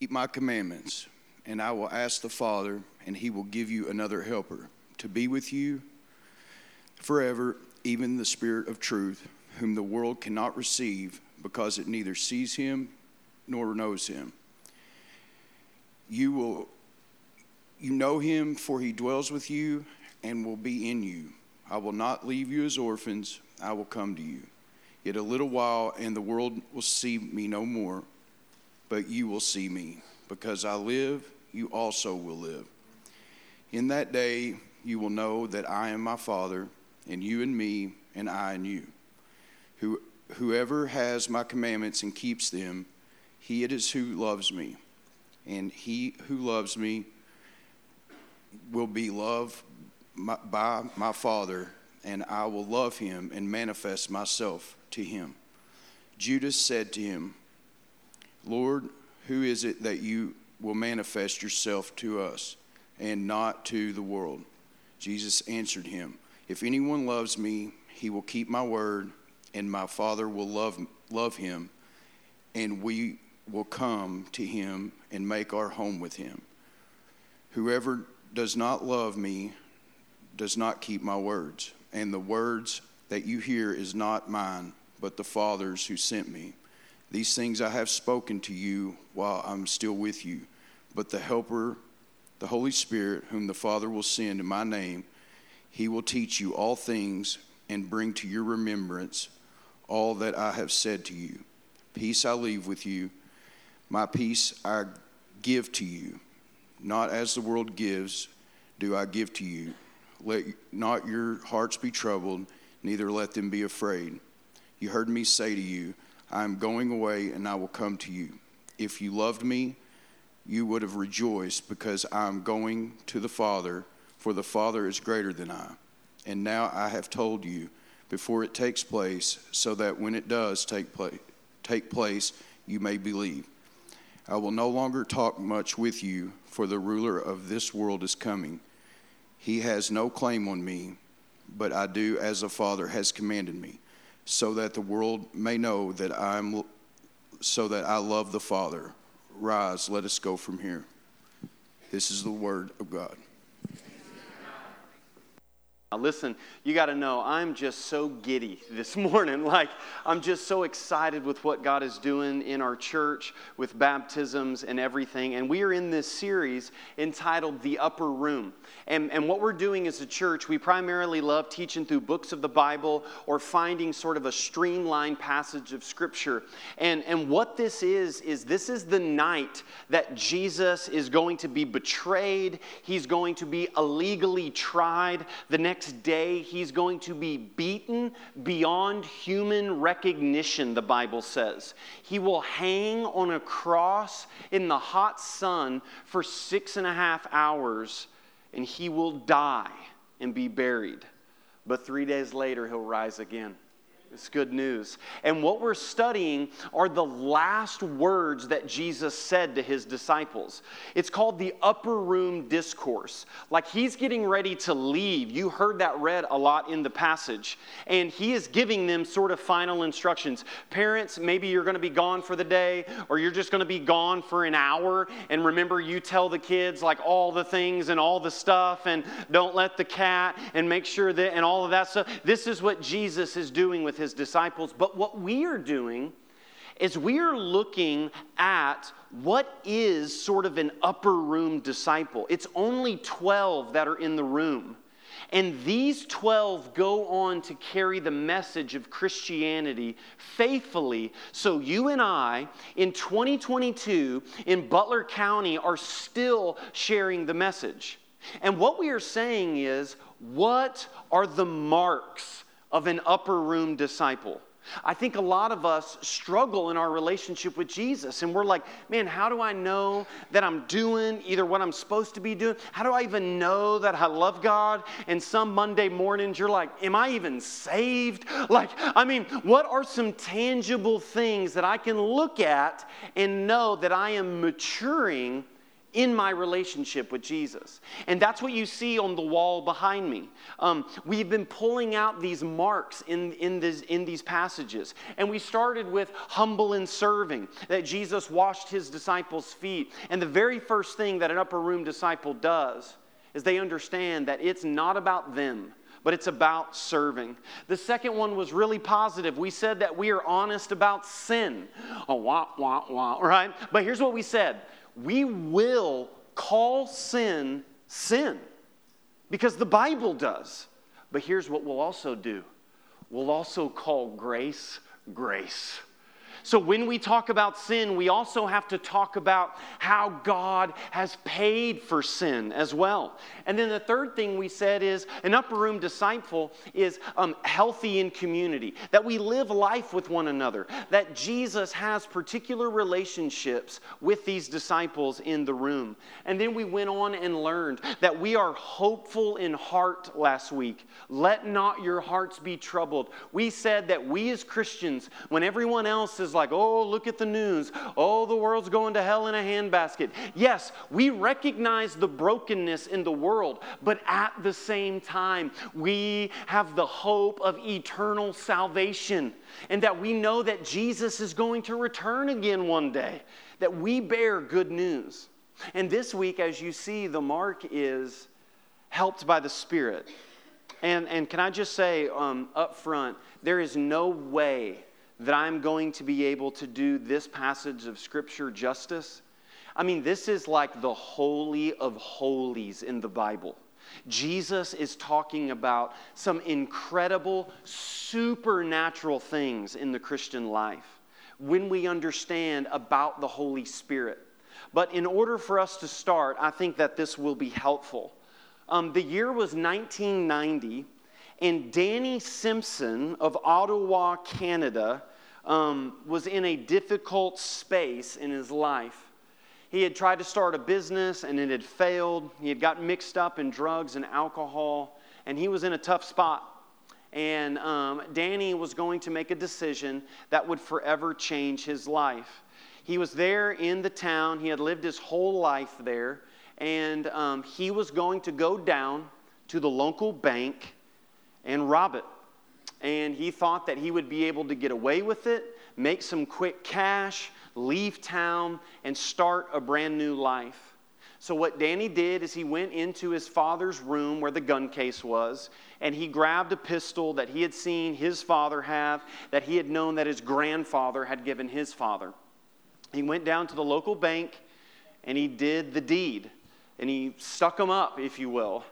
Keep my commandments, and I will ask the Father, and he will give you another helper to be with you forever, even the Spirit of truth, whom the world cannot receive because it neither sees him nor knows him. You will you know him for he dwells with you and will be in you. I will not leave you as orphans, I will come to you. Yet a little while and the world will see me no more, but you will see me. Because I live, you also will live. In that day you will know that I am my Father, and you and me, and I and you. Who, whoever has my commandments and keeps them, he it is who loves me. And he who loves me will be loved by my Father, and I will love him and manifest myself to him. Judas said to him, Lord, who is it that you will manifest yourself to us and not to the world? Jesus answered him, If anyone loves me, he will keep my word, and my Father will love, love him, and we will come to him and make our home with him. Whoever does not love me does not keep my words, and the words that you hear is not mine, but the Father's who sent me. These things I have spoken to you while I'm still with you, but the Helper, the Holy Spirit, whom the Father will send in my name, he will teach you all things and bring to your remembrance all that I have said to you. Peace I leave with you, my peace I give to you. Not as the world gives, do I give to you. Let not your hearts be troubled, neither let them be afraid. You heard me say to you, I am going away and I will come to you. If you loved me, you would have rejoiced because I am going to the Father, for the Father is greater than I. And now I have told you before it takes place, so that when it does take place, take place, you may believe. I will no longer talk much with you, for the ruler of this world is coming. He has no claim on me, but I do as the Father has commanded me, so that the world may know that I'm so that I love the Father. Rise, let us go from here. This is the word of God. Now, listen, you got to know, I'm just so giddy this morning. Like, I'm just so excited with what God is doing in our church with baptisms and everything. And we are in this series entitled The Upper Room. And, and what we're doing as a church, we primarily love teaching through books of the Bible or finding sort of a streamlined passage of Scripture. And, and what this is, is this is the night that Jesus is going to be betrayed, he's going to be illegally tried. The next next day he's going to be beaten beyond human recognition, the Bible says. He will hang on a cross in the hot sun for six and a half hours, and he will die and be buried. But three days later, he'll rise again. It's good news. And what we're studying are the last words that Jesus said to his disciples. It's called the upper room discourse. Like he's getting ready to leave. You heard that read a lot in the passage. And he is giving them sort of final instructions. Parents, maybe you're going to be gone for the day or you're just going to be gone for an hour. And remember, you tell the kids like all the things and all the stuff and don't let the cat and make sure that and all of that stuff. This is what Jesus is doing with his disciples. But what we are doing is we are looking at what is sort of an upper room disciple. It's only 12 that are in the room. And these 12 go on to carry the message of Christianity faithfully. So you and I, in 2022, in Butler County, are still sharing the message. And what we are saying is, what are the marks of an upper room disciple. I think a lot of us struggle in our relationship with Jesus, and we're like, man, how do I know that I'm doing either what I'm supposed to be doing? How do I even know that I love God? And some Monday mornings, you're like, am I even saved? Like, I mean, what are some tangible things that I can look at and know that I am maturing in my relationship with Jesus. And that's what you see on the wall behind me. Um, we've been pulling out these marks in, in, this, in these passages. And we started with humble and serving, that Jesus washed his disciples' feet. And the very first thing that an upper room disciple does is they understand that it's not about them but it's about serving. The second one was really positive. We said that we are honest about sin. Oh, wah, wah, wah, right? But here's what we said we will call sin sin because the Bible does. But here's what we'll also do we'll also call grace grace. So, when we talk about sin, we also have to talk about how God has paid for sin as well. And then the third thing we said is an upper room disciple is um, healthy in community, that we live life with one another, that Jesus has particular relationships with these disciples in the room. And then we went on and learned that we are hopeful in heart last week. Let not your hearts be troubled. We said that we as Christians, when everyone else is like, oh, look at the news. Oh, the world's going to hell in a handbasket. Yes, we recognize the brokenness in the world, but at the same time, we have the hope of eternal salvation and that we know that Jesus is going to return again one day, that we bear good news. And this week, as you see, the mark is helped by the Spirit. And, and can I just say um, up front, there is no way that I'm going to be able to do this passage of Scripture justice. I mean, this is like the holy of holies in the Bible. Jesus is talking about some incredible supernatural things in the Christian life when we understand about the Holy Spirit. But in order for us to start, I think that this will be helpful. Um, the year was 1990 and Danny Simpson of Ottawa, Canada, um, was in a difficult space in his life. He had tried to start a business and it had failed. He had gotten mixed up in drugs and alcohol, and he was in a tough spot. And um, Danny was going to make a decision that would forever change his life. He was there in the town, he had lived his whole life there, and um, he was going to go down to the local bank and rob it. And he thought that he would be able to get away with it, make some quick cash, leave town, and start a brand new life. So, what Danny did is he went into his father's room where the gun case was, and he grabbed a pistol that he had seen his father have, that he had known that his grandfather had given his father. He went down to the local bank and he did the deed, and he stuck them up, if you will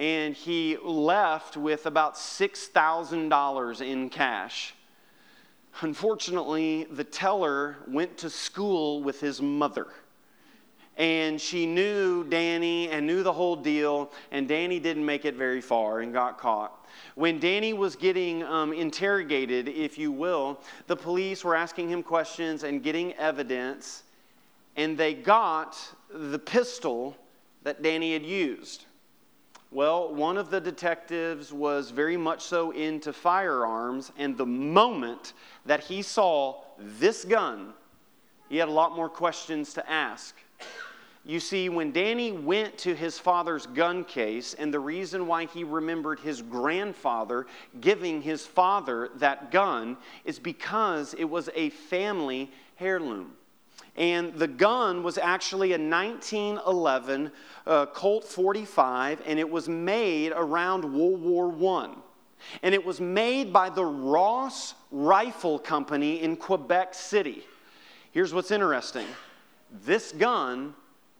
and he left with about $6,000 in cash. Unfortunately, the teller went to school with his mother. And she knew Danny and knew the whole deal, and Danny didn't make it very far and got caught. When Danny was getting um, interrogated, if you will, the police were asking him questions and getting evidence, and they got the pistol that Danny had used. Well, one of the detectives was very much so into firearms, and the moment that he saw this gun, he had a lot more questions to ask. You see, when Danny went to his father's gun case, and the reason why he remembered his grandfather giving his father that gun is because it was a family heirloom. And the gun was actually a 1911 uh, Colt 45, and it was made around World War I. And it was made by the Ross Rifle Company in Quebec City. Here's what's interesting this gun,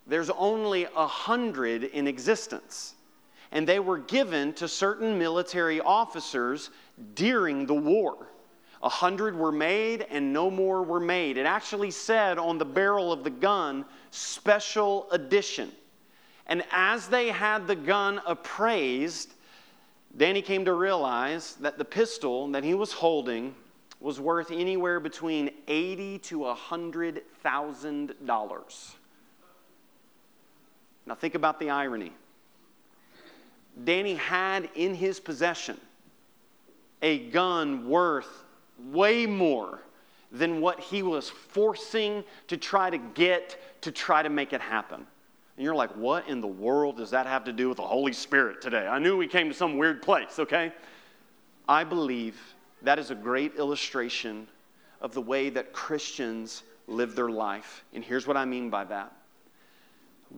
there's only a hundred in existence. And they were given to certain military officers during the war. A hundred were made and no more were made. It actually said on the barrel of the gun, special edition. And as they had the gun appraised, Danny came to realize that the pistol that he was holding was worth anywhere between eighty to a hundred thousand dollars. Now think about the irony. Danny had in his possession a gun worth way more than what he was forcing to try to get to try to make it happen. And you're like, what in the world does that have to do with the Holy Spirit today? I knew we came to some weird place, okay? I believe that is a great illustration of the way that Christians live their life. And here's what I mean by that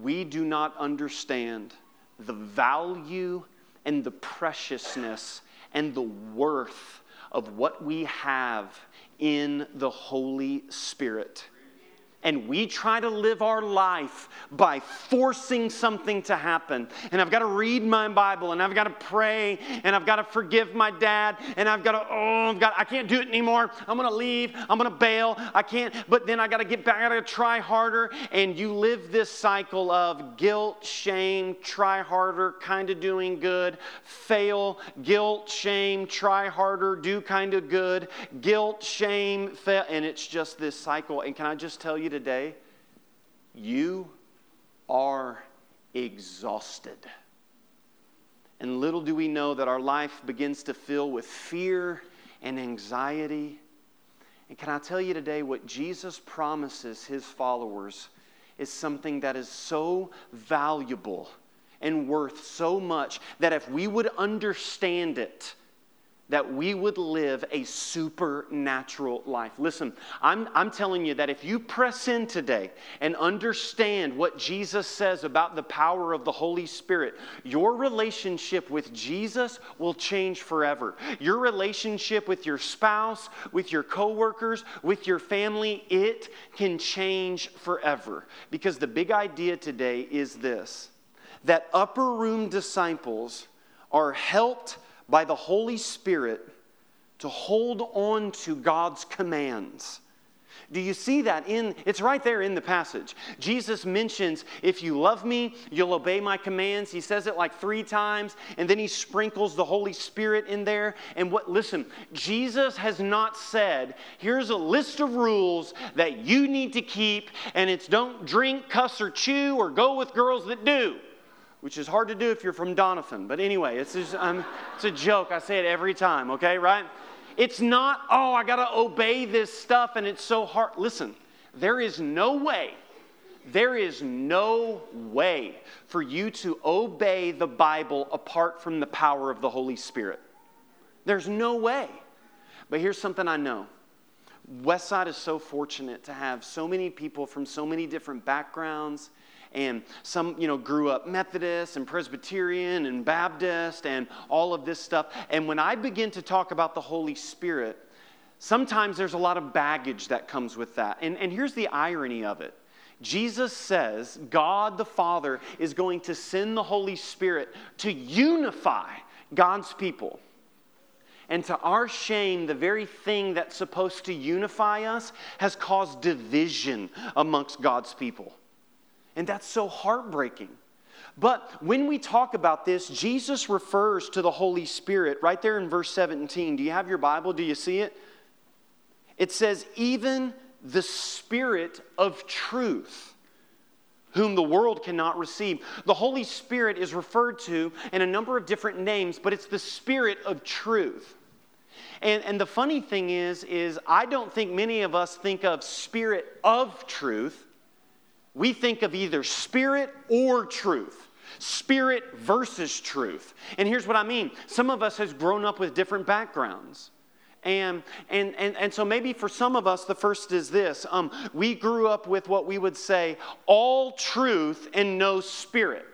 we do not understand the value and the preciousness and the worth of what we have in the Holy Spirit and we try to live our life by forcing something to happen. And I've got to read my Bible, and I've got to pray, and I've got to forgive my dad, and I've got to, oh, I've got, I can't do it anymore. I'm going to leave. I'm going to bail. I can't, but then I got to get back. I got to try harder. And you live this cycle of guilt, shame, try harder, kind of doing good, fail, guilt, shame, try harder, do kind of good, guilt, shame, fail. And it's just this cycle. And can I just tell you, today, you are exhausted. And little do we know that our life begins to fill with fear and anxiety. And can I tell you today what Jesus promises his followers is something that is so valuable and worth so much that if we would understand it, that we would live a supernatural life. Listen, I'm, I'm telling you that if you press in today and understand what Jesus says about the power of the Holy Spirit, your relationship with Jesus will change forever. Your relationship with your spouse, with your coworkers, with your family, it can change forever. Because the big idea today is this that upper room disciples are helped by the Holy Spirit to hold on to God's commands. Do you see that in it's right there in the passage. Jesus mentions if you love me, you'll obey my commands. He says it like 3 times and then he sprinkles the Holy Spirit in there. And what listen, Jesus has not said, here's a list of rules that you need to keep and it's don't drink, cuss or chew or go with girls that do which is hard to do if you're from Doniphan. But anyway, it's, just, um, it's a joke. I say it every time, okay, right? It's not, oh, I got to obey this stuff and it's so hard. Listen, there is no way, there is no way for you to obey the Bible apart from the power of the Holy Spirit. There's no way. But here's something I know. Westside is so fortunate to have so many people from so many different backgrounds and some, you know, grew up Methodist and Presbyterian and Baptist and all of this stuff. And when I begin to talk about the Holy Spirit, sometimes there's a lot of baggage that comes with that. And, and here's the irony of it. Jesus says God the Father is going to send the Holy Spirit to unify God's people. And to our shame, the very thing that's supposed to unify us has caused division amongst God's people. And that's so heartbreaking. But when we talk about this, Jesus refers to the Holy Spirit right there in verse 17. Do you have your Bible? Do you see it? It says, even the Spirit of truth, whom the world cannot receive. The Holy Spirit is referred to in a number of different names, but it's the Spirit of truth. And, and the funny thing is, is I don't think many of us think of Spirit of truth we think of either spirit or truth spirit versus truth. And here's what i mean. Some of us has grown up with different backgrounds. And, and, and, and so maybe for some of us the first is this. Um, we grew up with what we would say all truth and no spirit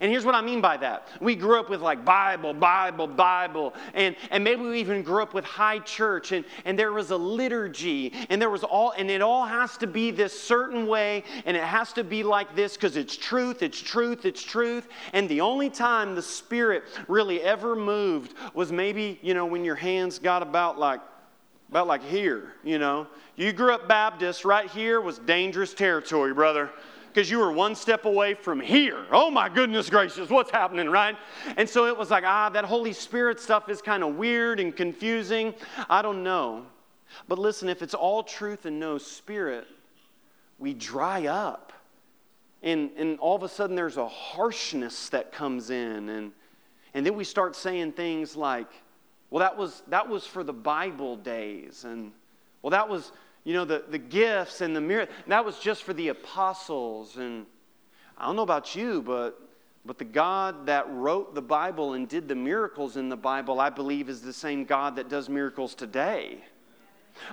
and here's what I mean by that. We grew up with like Bible, Bible, Bible, and, and maybe we even grew up with high church, and, and there was a liturgy, and there was all, and it all has to be this certain way, and it has to be like this because it's truth, it's truth, it's truth. And the only time the Spirit really ever moved was maybe, you know, when your hands got about like about like here, you know. You grew up Baptist, right here was dangerous territory, brother because you were one step away from here. Oh my goodness gracious, what's happening, right? And so it was like, ah, that Holy Spirit stuff is kind of weird and confusing. I don't know. But listen, if it's all truth and no spirit, we dry up. And, and all of a sudden there's a harshness that comes in. And, and then we start saying things like, well, that was, that was for the Bible days. And, well, that was, you know, the, the gifts and the mirror, that was just for the apostles. And I don't know about you, but but the God that wrote the Bible and did the miracles in the Bible, I believe, is the same God that does miracles today.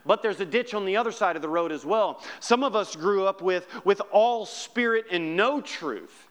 But there's a ditch on the other side of the road as well. Some of us grew up with, with all spirit and no truth.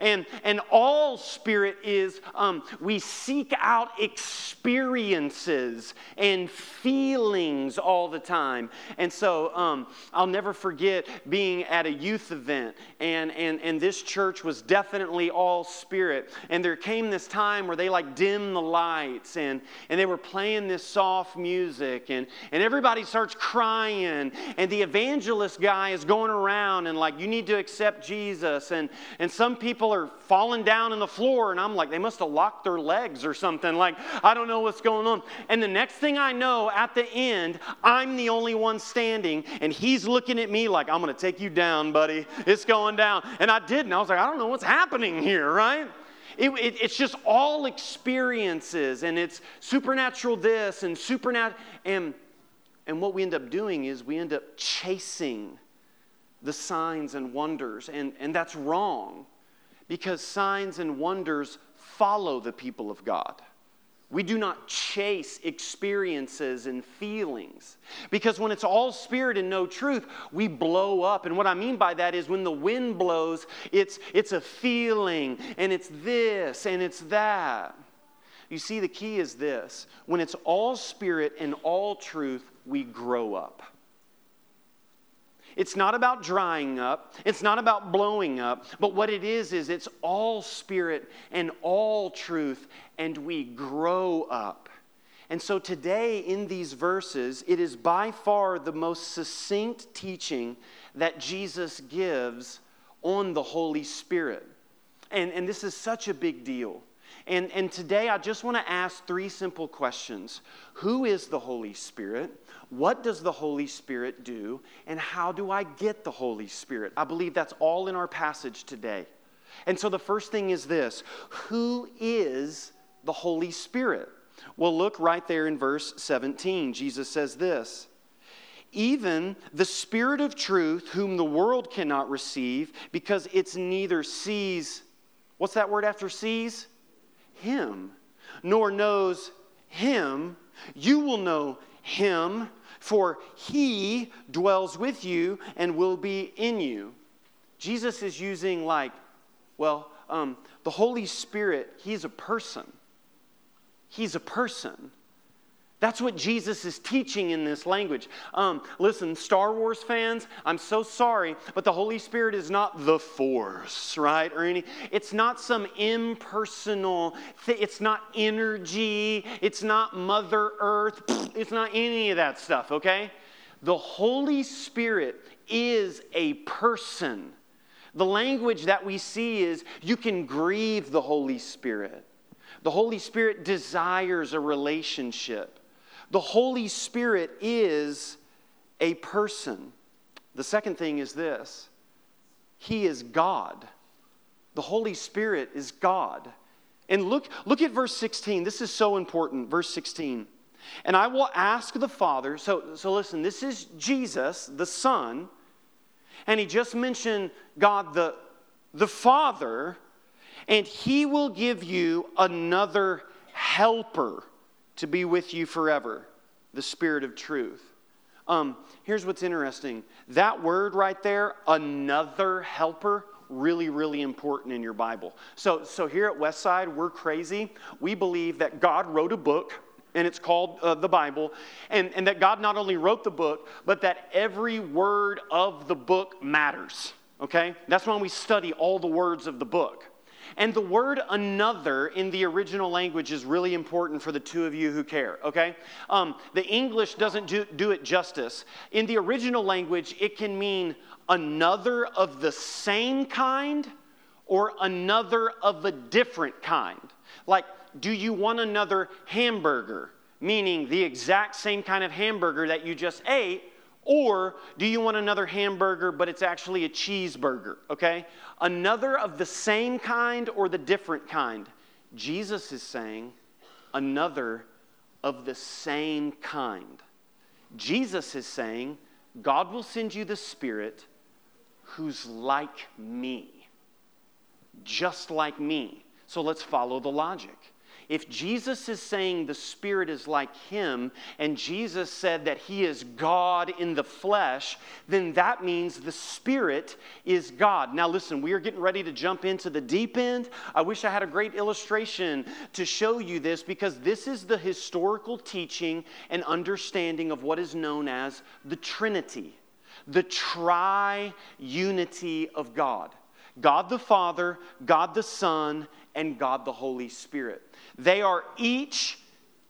And, and all spirit is um, we seek out experiences and feelings all the time. And so um, I'll never forget being at a youth event, and, and, and this church was definitely all spirit. And there came this time where they like dim the lights, and, and they were playing this soft music, and, and everybody starts crying. And the evangelist guy is going around and like, you need to accept Jesus. And, and some people people are falling down on the floor, and I'm like, they must have locked their legs or something. Like, I don't know what's going on. And the next thing I know, at the end, I'm the only one standing, and he's looking at me like, I'm going to take you down, buddy. It's going down. And I did, and I was like, I don't know what's happening here, right? It, it, it's just all experiences, and it's supernatural this and supernatural. And, and what we end up doing is we end up chasing the signs and wonders, and, and that's wrong because signs and wonders follow the people of God. We do not chase experiences and feelings. Because when it's all spirit and no truth, we blow up. And what I mean by that is when the wind blows, it's, it's a feeling, and it's this, and it's that. You see, the key is this when it's all spirit and all truth, we grow up. It's not about drying up, it's not about blowing up, but what it is, is it's all spirit and all truth, and we grow up. And so today, in these verses, it is by far the most succinct teaching that Jesus gives on the Holy Spirit. And, and this is such a big deal. And, and today, I just want to ask three simple questions Who is the Holy Spirit? What does the Holy Spirit do? And how do I get the Holy Spirit? I believe that's all in our passage today. And so the first thing is this Who is the Holy Spirit? Well, look right there in verse 17. Jesus says this Even the Spirit of truth, whom the world cannot receive, because it's neither sees, what's that word after sees? Him, nor knows Him. You will know Him for he dwells with you and will be in you. Jesus is using, like, well, um, the Holy Spirit, he's a person. He's a person. That's what Jesus is teaching in this language. Um, listen, Star Wars fans, I'm so sorry, but the Holy Spirit is not the Force, right? Or any. It's not some impersonal. Th- it's not energy. It's not Mother Earth. It's not any of that stuff. Okay, the Holy Spirit is a person. The language that we see is you can grieve the Holy Spirit. The Holy Spirit desires a relationship. The Holy Spirit is a person. The second thing is this He is God. The Holy Spirit is God. And look, look at verse 16. This is so important. Verse 16. And I will ask the Father. So, so listen, this is Jesus, the Son. And he just mentioned God, the, the Father. And he will give you another helper to be with you forever, the Spirit of truth. Um, here's what's interesting that word right there, another helper, really, really important in your Bible. So, so here at Westside, we're crazy. We believe that God wrote a book and it's called uh, the Bible, and, and that God not only wrote the book, but that every word of the book matters. Okay? That's why we study all the words of the book. And the word another in the original language is really important for the two of you who care, okay? Um, the English doesn't do, do it justice. In the original language, it can mean another of the same kind or another of a different kind. Like, do you want another hamburger? Meaning the exact same kind of hamburger that you just ate, or do you want another hamburger, but it's actually a cheeseburger? Okay? Another of the same kind or the different kind? Jesus is saying another of the same kind. Jesus is saying God will send you the Spirit who's like me. just like me. So let's follow the logic. If Jesus is saying the Spirit is like him, and Jesus said that he is God in the flesh, then that means the Spirit is God. Now, listen, we are getting ready to jump into the deep end. I wish I had a great illustration to show you this because this is the historical teaching and understanding of what is known as the Trinity, the tri unity of God. God the Father, God the Son, and God the Holy Spirit. They are each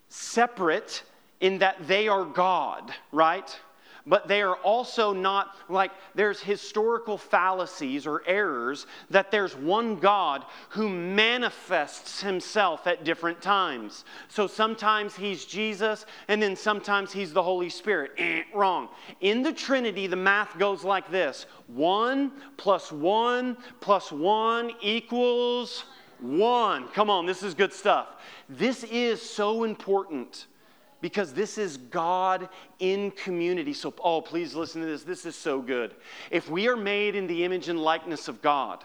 separate in that they are God, right? But they are also not like there's historical fallacies or errors that there's one God who manifests himself at different times. So sometimes he's Jesus and then sometimes he's the Holy Spirit. Eh, wrong. In the Trinity, the math goes like this 1 plus 1 plus 1 equals one. Come on, this is good stuff. This is so important because this is God in community. So, oh, please listen to this. This is so good. If we are made in the image and likeness of God,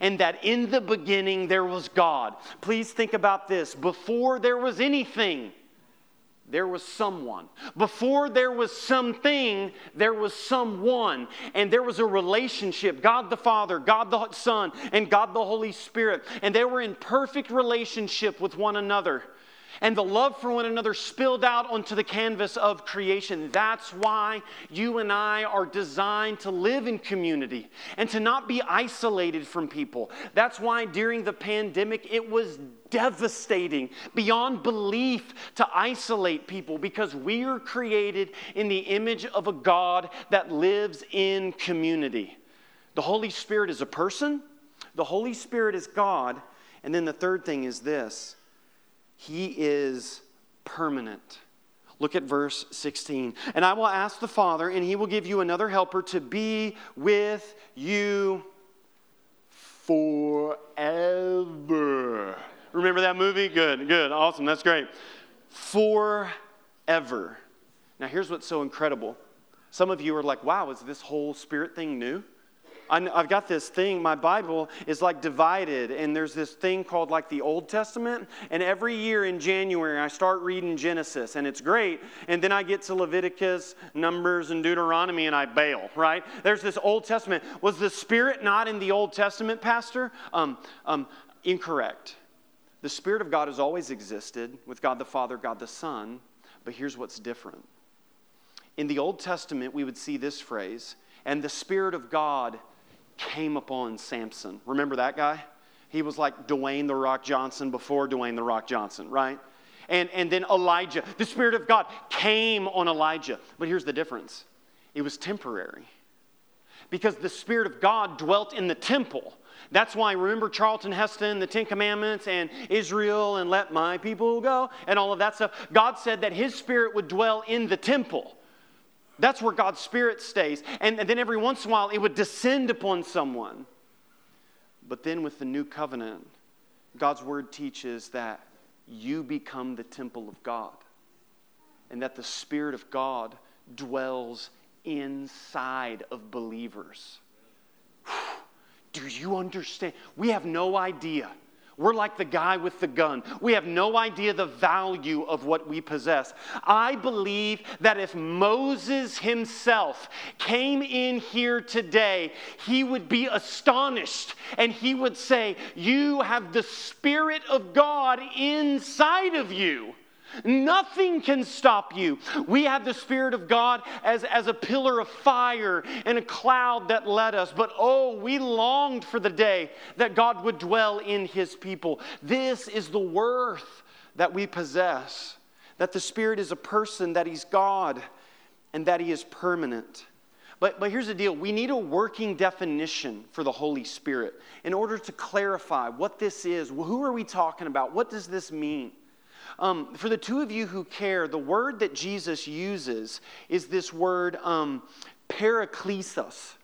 and that in the beginning there was God, please think about this. Before there was anything, there was someone. Before there was something, there was someone. And there was a relationship God the Father, God the Son, and God the Holy Spirit. And they were in perfect relationship with one another and the love for one another spilled out onto the canvas of creation. That's why you and I are designed to live in community and to not be isolated from people. That's why during the pandemic, it was devastating beyond belief to isolate people because we are created in the image of a God that lives in community. The Holy Spirit is a person, the Holy Spirit is God. And then the third thing is this he is permanent. Look at verse 16. And I will ask the Father, and he will give you another helper to be with you forever. Remember that movie? Good, good, awesome, that's great. Forever. Now, here's what's so incredible. Some of you are like, wow, is this whole spirit thing new? I've got this thing, my Bible is like divided, and there's this thing called like the Old Testament. And every year in January, I start reading Genesis, and it's great. And then I get to Leviticus, Numbers, and Deuteronomy, and I bail, right? There's this Old Testament. Was the Spirit not in the Old Testament, Pastor? Um, um, incorrect. The Spirit of God has always existed with God the Father, God the Son, but here's what's different. In the Old Testament, we would see this phrase, and the Spirit of God came upon Samson. Remember that guy? He was like Dwayne the Rock Johnson before Dwayne the Rock Johnson, right? And, and then Elijah. The Spirit of God came on Elijah. But here's the difference it was temporary because the Spirit of God dwelt in the temple. That's why, remember Charlton Heston, the Ten Commandments, and Israel, and let my people go, and all of that stuff. God said that His Spirit would dwell in the temple. That's where God's Spirit stays. And, and then every once in a while, it would descend upon someone. But then with the new covenant, God's word teaches that you become the temple of God and that the Spirit of God dwells inside of believers. Do you understand? We have no idea we're like the guy with the gun. We have no idea the value of what we possess. I believe that if Moses himself came in here today, he would be astonished and he would say, You have the Spirit of God inside of you. Nothing can stop you. We have the Spirit of God as, as a pillar of fire and a cloud that led us. But oh, we longed for the day that God would dwell in His people. This is the worth that we possess that the Spirit is a person, that He's God, and that He is permanent. But, but here's the deal we need a working definition for the Holy Spirit in order to clarify what this is. Who are we talking about? What does this mean? Um, for the two of you who care, the word that Jesus uses is this word um, parakletos.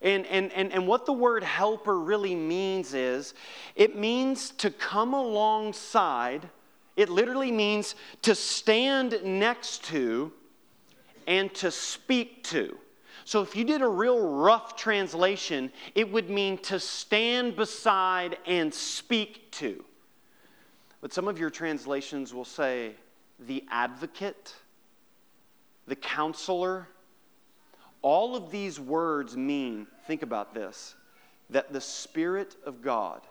And, and, and, and what the word helper really means is it means to come alongside, it literally means to stand next to and to speak to. So if you did a real rough translation, it would mean to stand beside and speak to. But some of your translations will say the advocate, the counselor. All of these words mean, think about this, that the Spirit of God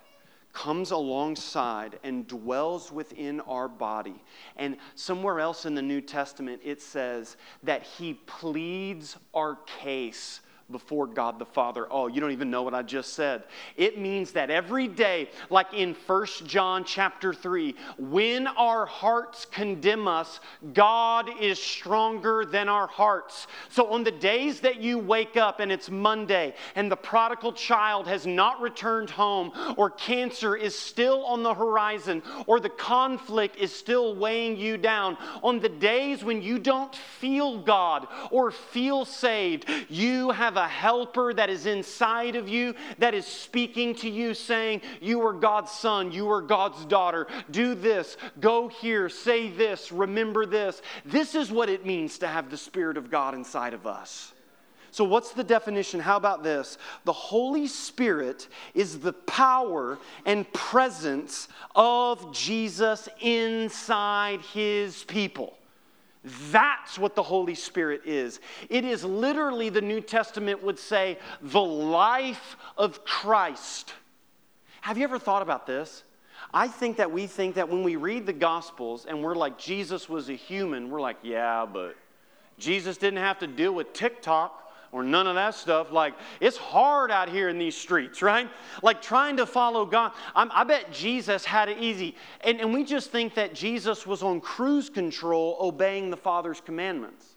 comes alongside and dwells within our body. And somewhere else in the New Testament, it says that he pleads our case before God the Father. Oh, you don't even know what I just said. It means that every day, like in First John chapter 3, when our hearts condemn us, God is stronger than our hearts. So on the days that you wake up and it's Monday and the prodigal child has not returned home, or cancer is still on the horizon, or the conflict is still weighing you down, on the days when you don't feel God or feel saved, you have a helper that is inside of you that is speaking to you, saying, You are God's son, you are God's daughter. Do this, go here, say this, remember this. This is what it means to have the Spirit of God inside of us. So, what's the definition? How about this? The Holy Spirit is the power and presence of Jesus inside his people. That's what the Holy Spirit is. It is literally, the New Testament would say, the life of Christ. Have you ever thought about this? I think that we think that when we read the Gospels and we're like, Jesus was a human, we're like, yeah, but Jesus didn't have to deal with TikTok or none of that stuff. Like, it's hard out here in these streets, right? Like, trying to follow God. I'm, i bet Jesus had it easy. And, and we just think that Jesus was on cruise control obeying the Father's commandments.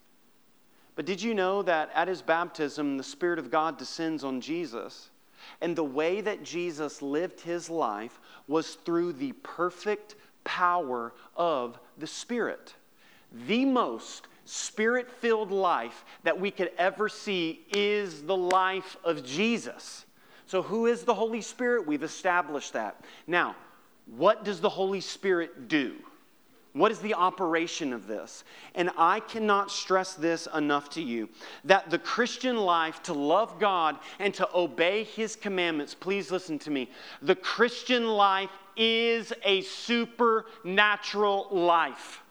But did you know that at his baptism, the Spirit of God descends on Jesus? And the way that Jesus lived his life was through the perfect power of the Spirit. The most spirit filled life that we could ever see is the life of Jesus. So, who is the Holy Spirit? We've established that. Now, what does the Holy Spirit do? What is the operation of this? And I cannot stress this enough to you that the Christian life, to love God and to obey His commandments, please listen to me. The Christian life is a supernatural life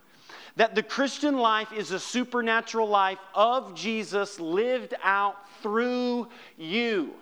that the Christian life is a supernatural life of Jesus lived out through you.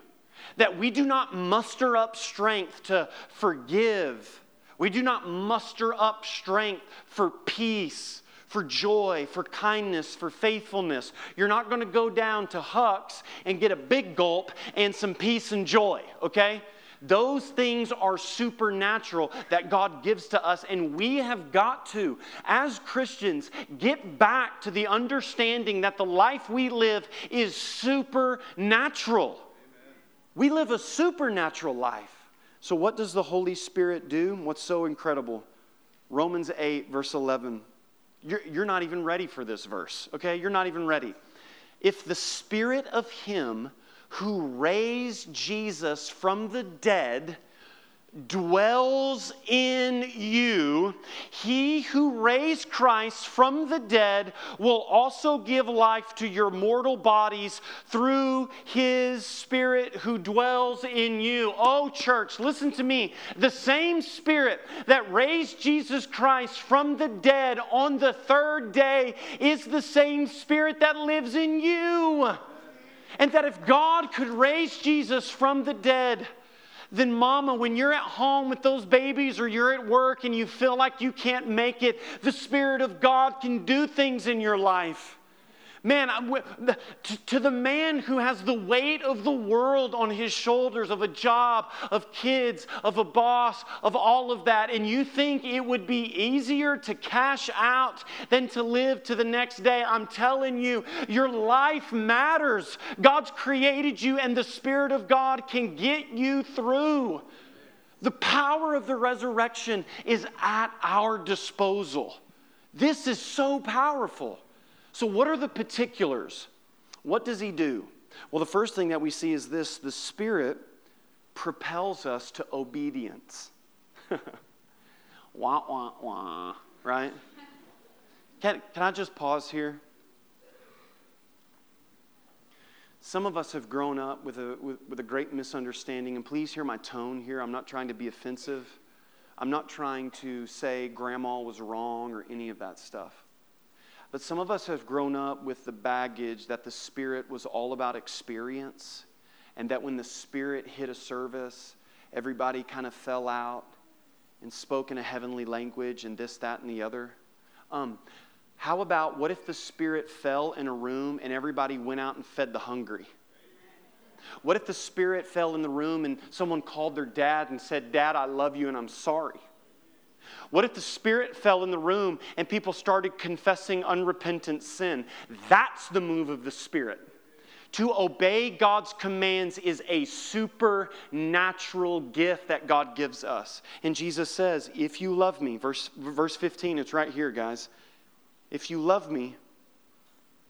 That we do not muster up strength to forgive, we do not muster up strength for peace. For joy, for kindness, for faithfulness. You're not going to go down to Huck's and get a big gulp and some peace and joy, okay? Those things are supernatural that God gives to us, and we have got to, as Christians, get back to the understanding that the life we live is supernatural. Amen. We live a supernatural life. So, what does the Holy Spirit do? What's so incredible? Romans 8, verse 11. You're, you're not even ready for this verse, okay? You're not even ready. If the Spirit of Him who raised Jesus from the dead dwells in you, he who raised Christ from the dead will also give life to your mortal bodies through his Spirit who dwells in you. Oh, church, listen to me. The same Spirit that raised Jesus Christ from the dead on the third day is the same Spirit that lives in you. And that if God could raise Jesus from the dead, then, mama, when you're at home with those babies or you're at work and you feel like you can't make it, the Spirit of God can do things in your life. Man, to the man who has the weight of the world on his shoulders of a job, of kids, of a boss, of all of that, and you think it would be easier to cash out than to live to the next day, I'm telling you, your life matters. God's created you, and the Spirit of God can get you through. The power of the resurrection is at our disposal. This is so powerful. So, what are the particulars? What does he do? Well, the first thing that we see is this the Spirit propels us to obedience. wah, wah, wah, right? Can, can I just pause here? Some of us have grown up with a, with, with a great misunderstanding, and please hear my tone here. I'm not trying to be offensive. I'm not trying to say grandma was wrong or any of that stuff. But some of us have grown up with the baggage that the Spirit was all about experience, and that when the Spirit hit a service, everybody kind of fell out and spoke in a heavenly language and this, that, and the other. Um, how about what if the Spirit fell in a room and everybody went out and fed the hungry? What if the Spirit fell in the room and someone called their dad and said, Dad, I love you and I'm sorry? What if the Spirit fell in the room and people started confessing unrepentant sin? That's the move of the Spirit. To obey God's commands is a supernatural gift that God gives us. And Jesus says, If you love me, verse, verse 15, it's right here, guys. If you love me,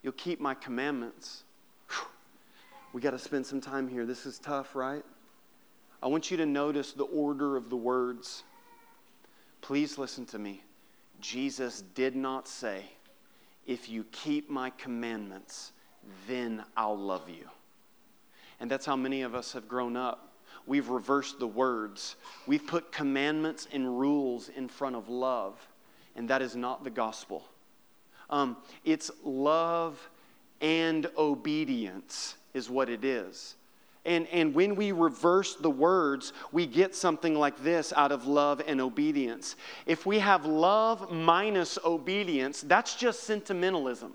you'll keep my commandments. Whew. We got to spend some time here. This is tough, right? I want you to notice the order of the words. Please listen to me. Jesus did not say, If you keep my commandments, then I'll love you. And that's how many of us have grown up. We've reversed the words, we've put commandments and rules in front of love, and that is not the gospel. Um, it's love and obedience, is what it is. And, and when we reverse the words, we get something like this out of love and obedience. If we have love minus obedience, that's just sentimentalism.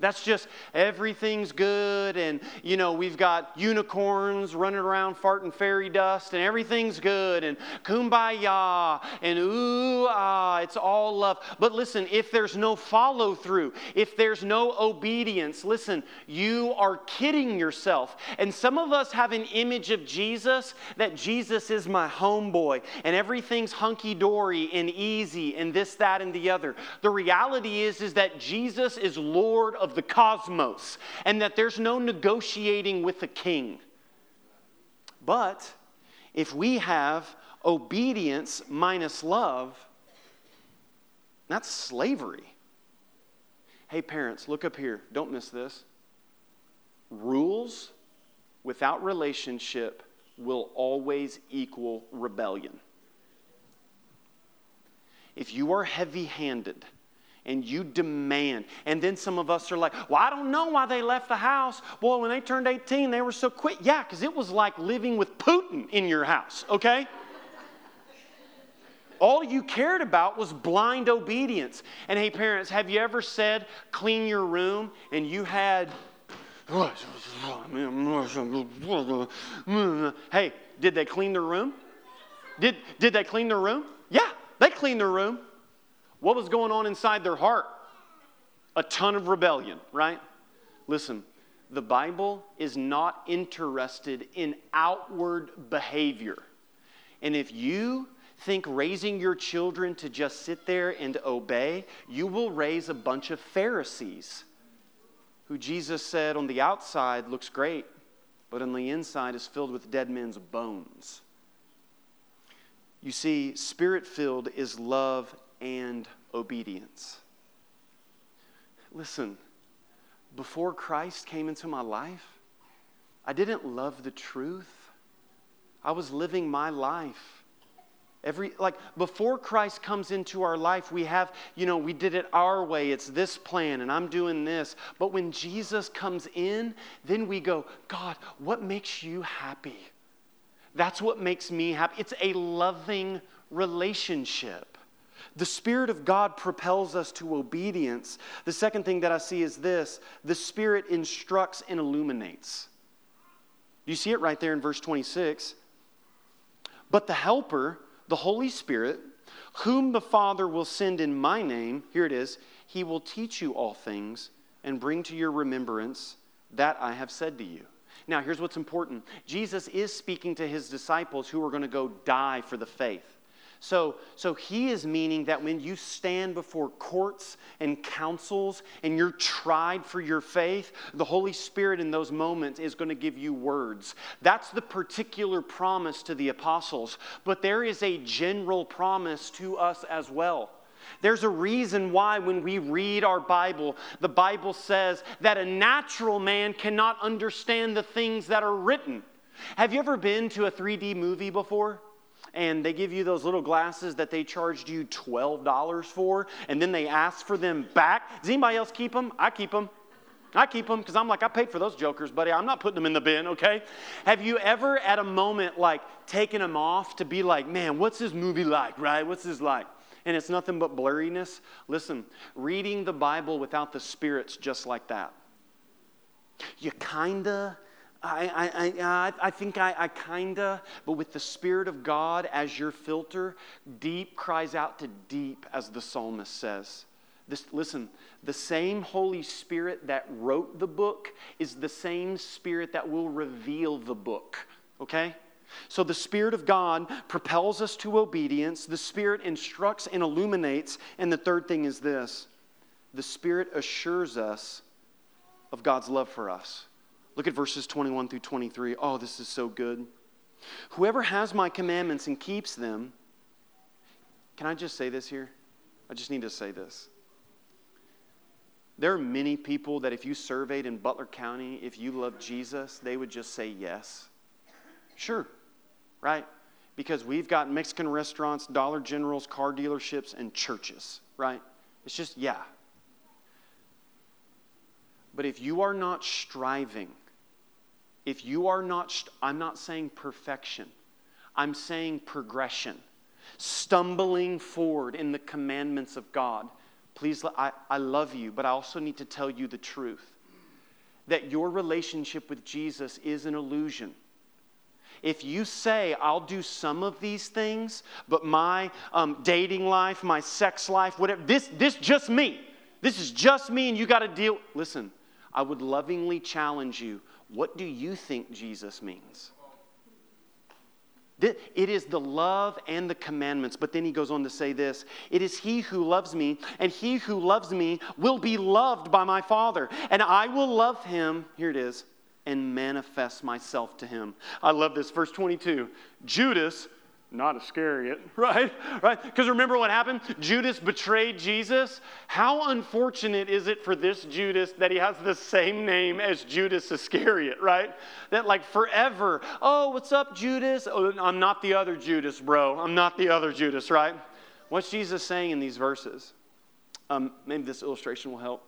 That's just everything's good, and you know, we've got unicorns running around farting fairy dust, and everything's good, and kumbaya, and ooh, ah, it's all love. But listen, if there's no follow through, if there's no obedience, listen, you are kidding yourself. And some of us have an image of Jesus that Jesus is my homeboy, and everything's hunky dory and easy, and this, that, and the other. The reality is, is that Jesus is Lord of of the cosmos and that there's no negotiating with the king. But if we have obedience minus love, that's slavery. Hey, parents, look up here. Don't miss this. Rules without relationship will always equal rebellion. If you are heavy handed, and you demand. And then some of us are like, well, I don't know why they left the house. Boy, when they turned 18, they were so quick. Yeah, because it was like living with Putin in your house, okay? All you cared about was blind obedience. And hey, parents, have you ever said, clean your room, and you had. Hey, did they clean their room? Did, did they clean their room? Yeah, they cleaned their room. What was going on inside their heart? A ton of rebellion, right? Listen, the Bible is not interested in outward behavior. And if you think raising your children to just sit there and obey, you will raise a bunch of Pharisees who Jesus said on the outside looks great, but on the inside is filled with dead men's bones. You see, spirit filled is love and obedience. Listen, before Christ came into my life, I didn't love the truth. I was living my life. Every like before Christ comes into our life, we have, you know, we did it our way. It's this plan and I'm doing this. But when Jesus comes in, then we go, God, what makes you happy? That's what makes me happy. It's a loving relationship. The Spirit of God propels us to obedience. The second thing that I see is this the Spirit instructs and illuminates. You see it right there in verse 26? But the Helper, the Holy Spirit, whom the Father will send in my name, here it is, he will teach you all things and bring to your remembrance that I have said to you. Now, here's what's important Jesus is speaking to his disciples who are going to go die for the faith. So, so he is meaning that when you stand before courts and councils and you're tried for your faith, the Holy Spirit in those moments is going to give you words. That's the particular promise to the apostles, but there is a general promise to us as well. There's a reason why, when we read our Bible, the Bible says that a natural man cannot understand the things that are written. Have you ever been to a 3D movie before? And they give you those little glasses that they charged you $12 for, and then they ask for them back. Does anybody else keep them? I keep them. I keep them because I'm like, I paid for those jokers, buddy. I'm not putting them in the bin, okay? Have you ever at a moment like taken them off to be like, man, what's this movie like, right? What's this like? And it's nothing but blurriness. Listen, reading the Bible without the Spirit's just like that. You kinda I, I, I, I think I, I kinda, but with the Spirit of God as your filter, deep cries out to deep, as the psalmist says. This, listen, the same Holy Spirit that wrote the book is the same Spirit that will reveal the book, okay? So the Spirit of God propels us to obedience, the Spirit instructs and illuminates, and the third thing is this the Spirit assures us of God's love for us. Look at verses 21 through 23. Oh, this is so good. Whoever has my commandments and keeps them, can I just say this here? I just need to say this. There are many people that if you surveyed in Butler County, if you love Jesus, they would just say yes. Sure, right? Because we've got Mexican restaurants, Dollar Generals, car dealerships, and churches, right? It's just, yeah. But if you are not striving if you are not, I'm not saying perfection, I'm saying progression, stumbling forward in the commandments of God. Please, I, I love you, but I also need to tell you the truth that your relationship with Jesus is an illusion. If you say, I'll do some of these things, but my um, dating life, my sex life, whatever, this, this just me. This is just me, and you got to deal. Listen, I would lovingly challenge you what do you think Jesus means? It is the love and the commandments. But then he goes on to say this It is he who loves me, and he who loves me will be loved by my Father. And I will love him, here it is, and manifest myself to him. I love this. Verse 22 Judas, not Iscariot, right? Right? Because remember what happened? Judas betrayed Jesus. How unfortunate is it for this Judas that he has the same name as Judas Iscariot, right? That like forever, oh, what's up, Judas? Oh, I'm not the other Judas, bro. I'm not the other Judas, right? What's Jesus saying in these verses? Um, maybe this illustration will help.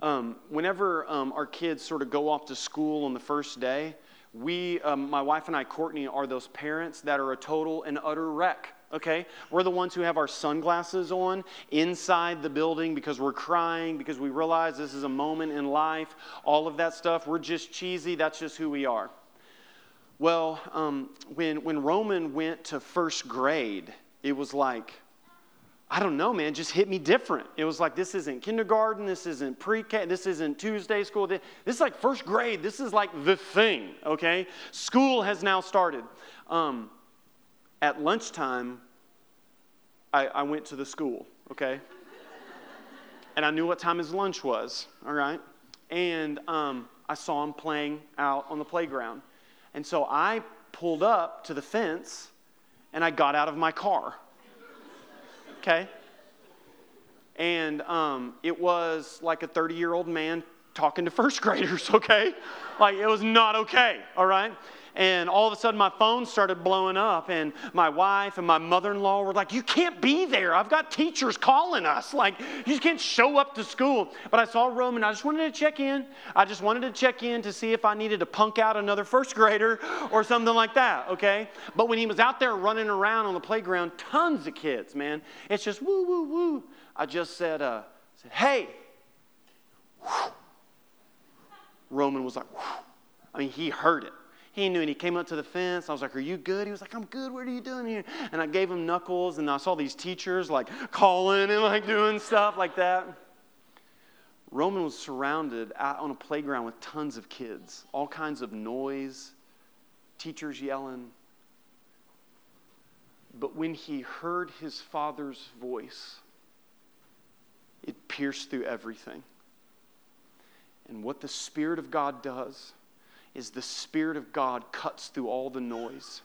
Um, whenever um, our kids sort of go off to school on the first day, we, um, my wife and I, Courtney, are those parents that are a total and utter wreck. Okay? We're the ones who have our sunglasses on inside the building because we're crying, because we realize this is a moment in life, all of that stuff. We're just cheesy. That's just who we are. Well, um, when, when Roman went to first grade, it was like, I don't know, man, just hit me different. It was like, this isn't kindergarten, this isn't pre K, this isn't Tuesday school. This is like first grade. This is like the thing, okay? School has now started. Um, at lunchtime, I, I went to the school, okay? and I knew what time his lunch was, all right? And um, I saw him playing out on the playground. And so I pulled up to the fence and I got out of my car okay? And um, it was like a 30 year old man talking to first graders, okay? Like it was not okay, all right? And all of a sudden, my phone started blowing up, and my wife and my mother in law were like, You can't be there. I've got teachers calling us. Like, you just can't show up to school. But I saw Roman. I just wanted to check in. I just wanted to check in to see if I needed to punk out another first grader or something like that, okay? But when he was out there running around on the playground, tons of kids, man. It's just woo, woo, woo. I just said, uh, said Hey. Roman was like, I mean, he heard it. He knew, and he came up to the fence. I was like, Are you good? He was like, I'm good. What are you doing here? And I gave him knuckles, and I saw these teachers like calling and like doing stuff like that. Roman was surrounded out on a playground with tons of kids, all kinds of noise, teachers yelling. But when he heard his father's voice, it pierced through everything. And what the Spirit of God does is the Spirit of God cuts through all the noise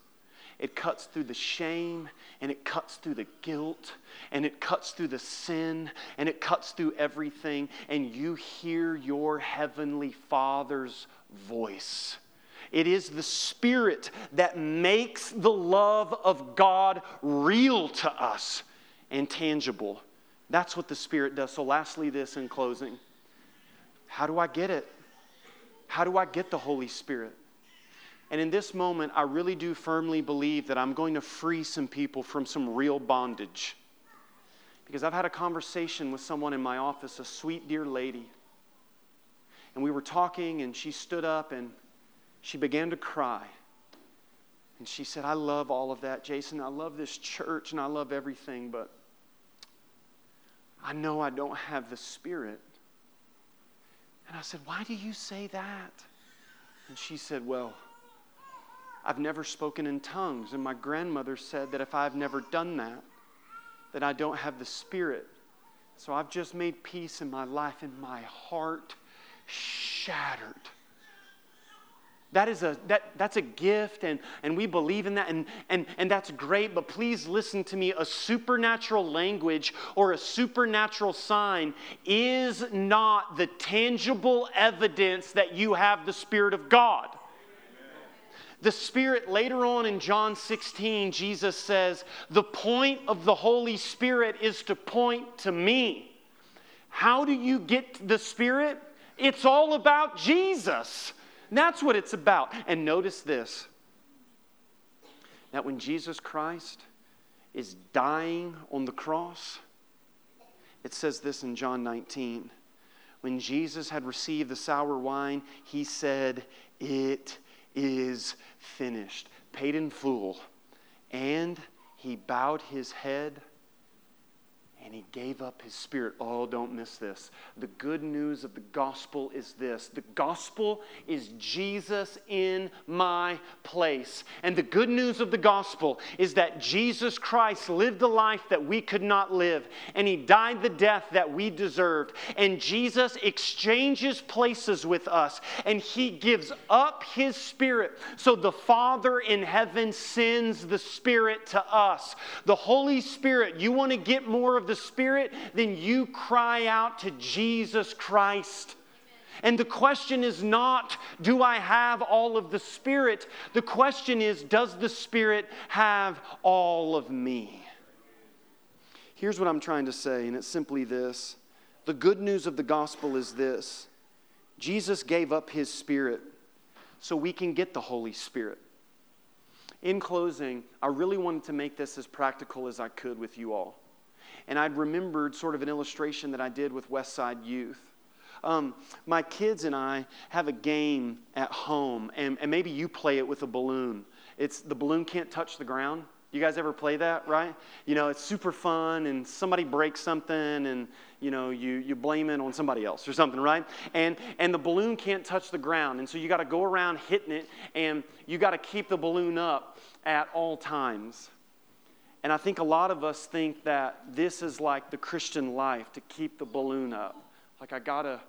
it cuts through the shame, and it cuts through the guilt, and it cuts through the sin, and it cuts through everything, and you hear your heavenly Father's voice. It is the Spirit that makes the love of God real to us and tangible. That's what the Spirit does. So, lastly, this in closing how do I get it? How do I get the Holy Spirit? And in this moment, I really do firmly believe that I'm going to free some people from some real bondage. Because I've had a conversation with someone in my office, a sweet, dear lady. And we were talking, and she stood up and she began to cry. And she said, I love all of that, Jason. I love this church and I love everything, but I know I don't have the Spirit. And I said, Why do you say that? And she said, Well, I've never spoken in tongues. And my grandmother said that if I've never done that, that I don't have the Spirit. So I've just made peace in my life, and my heart shattered. That is a, that, that's a gift, and, and we believe in that, and, and, and that's great, but please listen to me. A supernatural language or a supernatural sign is not the tangible evidence that you have the Spirit of God. The Spirit, later on in John 16, Jesus says, The point of the Holy Spirit is to point to me. How do you get the Spirit? It's all about Jesus. That's what it's about. And notice this that when Jesus Christ is dying on the cross, it says this in John 19. When Jesus had received the sour wine, he said, It is finished, paid in full. And he bowed his head and he gave up his spirit. Oh, don't miss this. The good news of the gospel is this the gospel is Jesus in my place. And the good news of the gospel is that Jesus Christ lived the life that we could not live, and he died the death that we deserved. And Jesus exchanges places with us, and he gives up his spirit. So the Father in heaven sends the Spirit to us. The Holy Spirit, you want to get more of the Spirit, then you cry out to Jesus Christ. And the question is not, do I have all of the Spirit? The question is, does the Spirit have all of me? Here's what I'm trying to say, and it's simply this the good news of the gospel is this Jesus gave up his Spirit so we can get the Holy Spirit. In closing, I really wanted to make this as practical as I could with you all and I'd remembered sort of an illustration that I did with Westside Youth. Um, my kids and I have a game at home, and, and maybe you play it with a balloon. It's the balloon can't touch the ground. You guys ever play that, right? You know, it's super fun, and somebody breaks something, and you know, you, you blame it on somebody else or something, right? And and the balloon can't touch the ground, and so you got to go around hitting it, and you got to keep the balloon up at all times. And I think a lot of us think that this is like the Christian life to keep the balloon up. Like, I gotta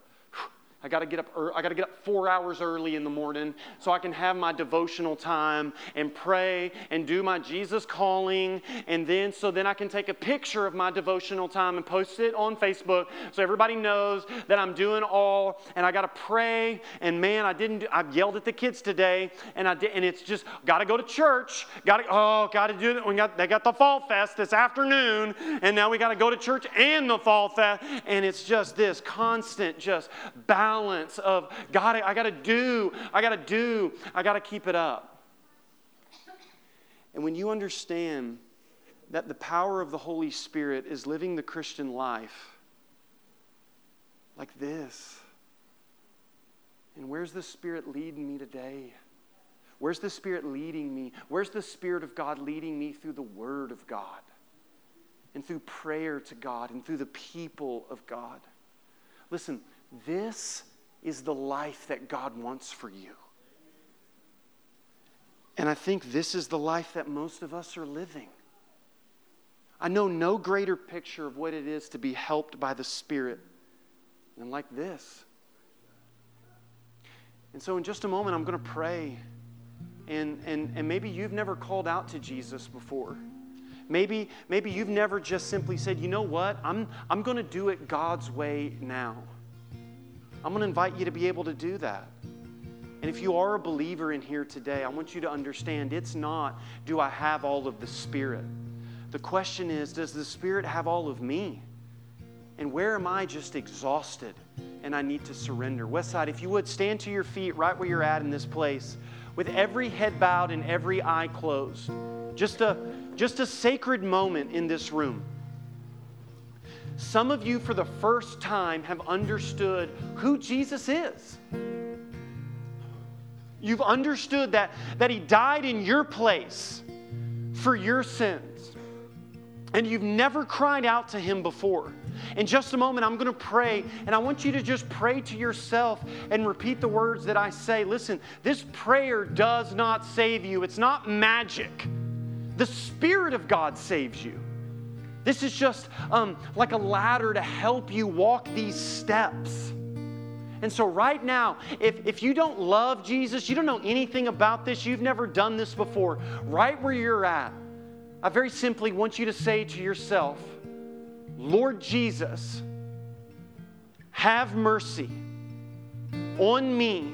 I got to get up. I got to get up four hours early in the morning so I can have my devotional time and pray and do my Jesus calling, and then so then I can take a picture of my devotional time and post it on Facebook so everybody knows that I'm doing all. And I got to pray. And man, I didn't. I yelled at the kids today, and I did. And it's just got to go to church. Got to. Oh, got to do it. We got. They got the fall fest this afternoon, and now we got to go to church and the fall fest, and it's just this constant just battle balance of God, I got to do, I got to do, I got to keep it up. And when you understand that the power of the Holy Spirit is living the Christian life like this, and where's the Spirit leading me today? Where's the Spirit leading me? Where's the Spirit of God leading me through the Word of God and through prayer to God and through the people of God? Listen, this is the life that God wants for you. And I think this is the life that most of us are living. I know no greater picture of what it is to be helped by the Spirit than like this. And so, in just a moment, I'm going to pray. and, and, and maybe you've never called out to Jesus before. Maybe, maybe you've never just simply said, you know what, I'm, I'm going to do it God's way now. I'm going to invite you to be able to do that. And if you are a believer in here today, I want you to understand it's not, do I have all of the Spirit? The question is, does the Spirit have all of me? And where am I just exhausted and I need to surrender? Westside, if you would stand to your feet right where you're at in this place, with every head bowed and every eye closed. Just a, just a sacred moment in this room. Some of you, for the first time, have understood who Jesus is. You've understood that, that He died in your place for your sins. And you've never cried out to Him before. In just a moment, I'm going to pray, and I want you to just pray to yourself and repeat the words that I say. Listen, this prayer does not save you, it's not magic. The Spirit of God saves you. This is just um, like a ladder to help you walk these steps. And so, right now, if, if you don't love Jesus, you don't know anything about this, you've never done this before, right where you're at, I very simply want you to say to yourself, Lord Jesus, have mercy on me,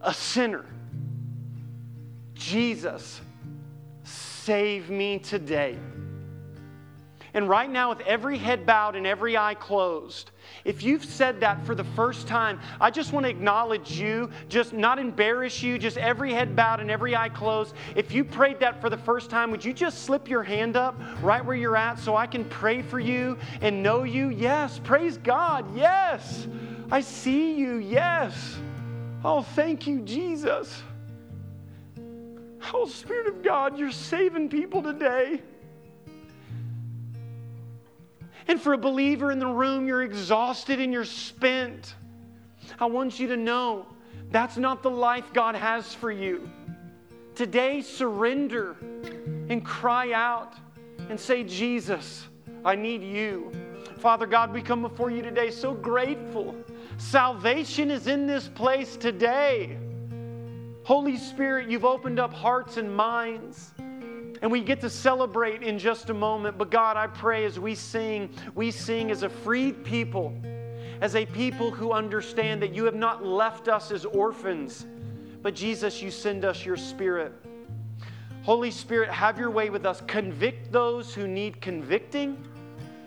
a sinner. Jesus, save me today. And right now, with every head bowed and every eye closed, if you've said that for the first time, I just want to acknowledge you, just not embarrass you, just every head bowed and every eye closed. If you prayed that for the first time, would you just slip your hand up right where you're at so I can pray for you and know you? Yes, praise God. Yes, I see you. Yes. Oh, thank you, Jesus. Oh, Spirit of God, you're saving people today. And for a believer in the room, you're exhausted and you're spent. I want you to know that's not the life God has for you. Today, surrender and cry out and say, Jesus, I need you. Father God, we come before you today so grateful. Salvation is in this place today. Holy Spirit, you've opened up hearts and minds. And we get to celebrate in just a moment. But God, I pray as we sing, we sing as a freed people, as a people who understand that you have not left us as orphans, but Jesus, you send us your Spirit. Holy Spirit, have your way with us. Convict those who need convicting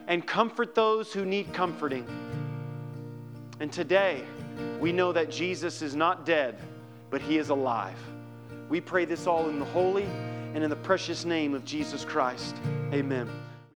and comfort those who need comforting. And today, we know that Jesus is not dead, but he is alive. We pray this all in the holy and in the precious name of Jesus Christ. Amen.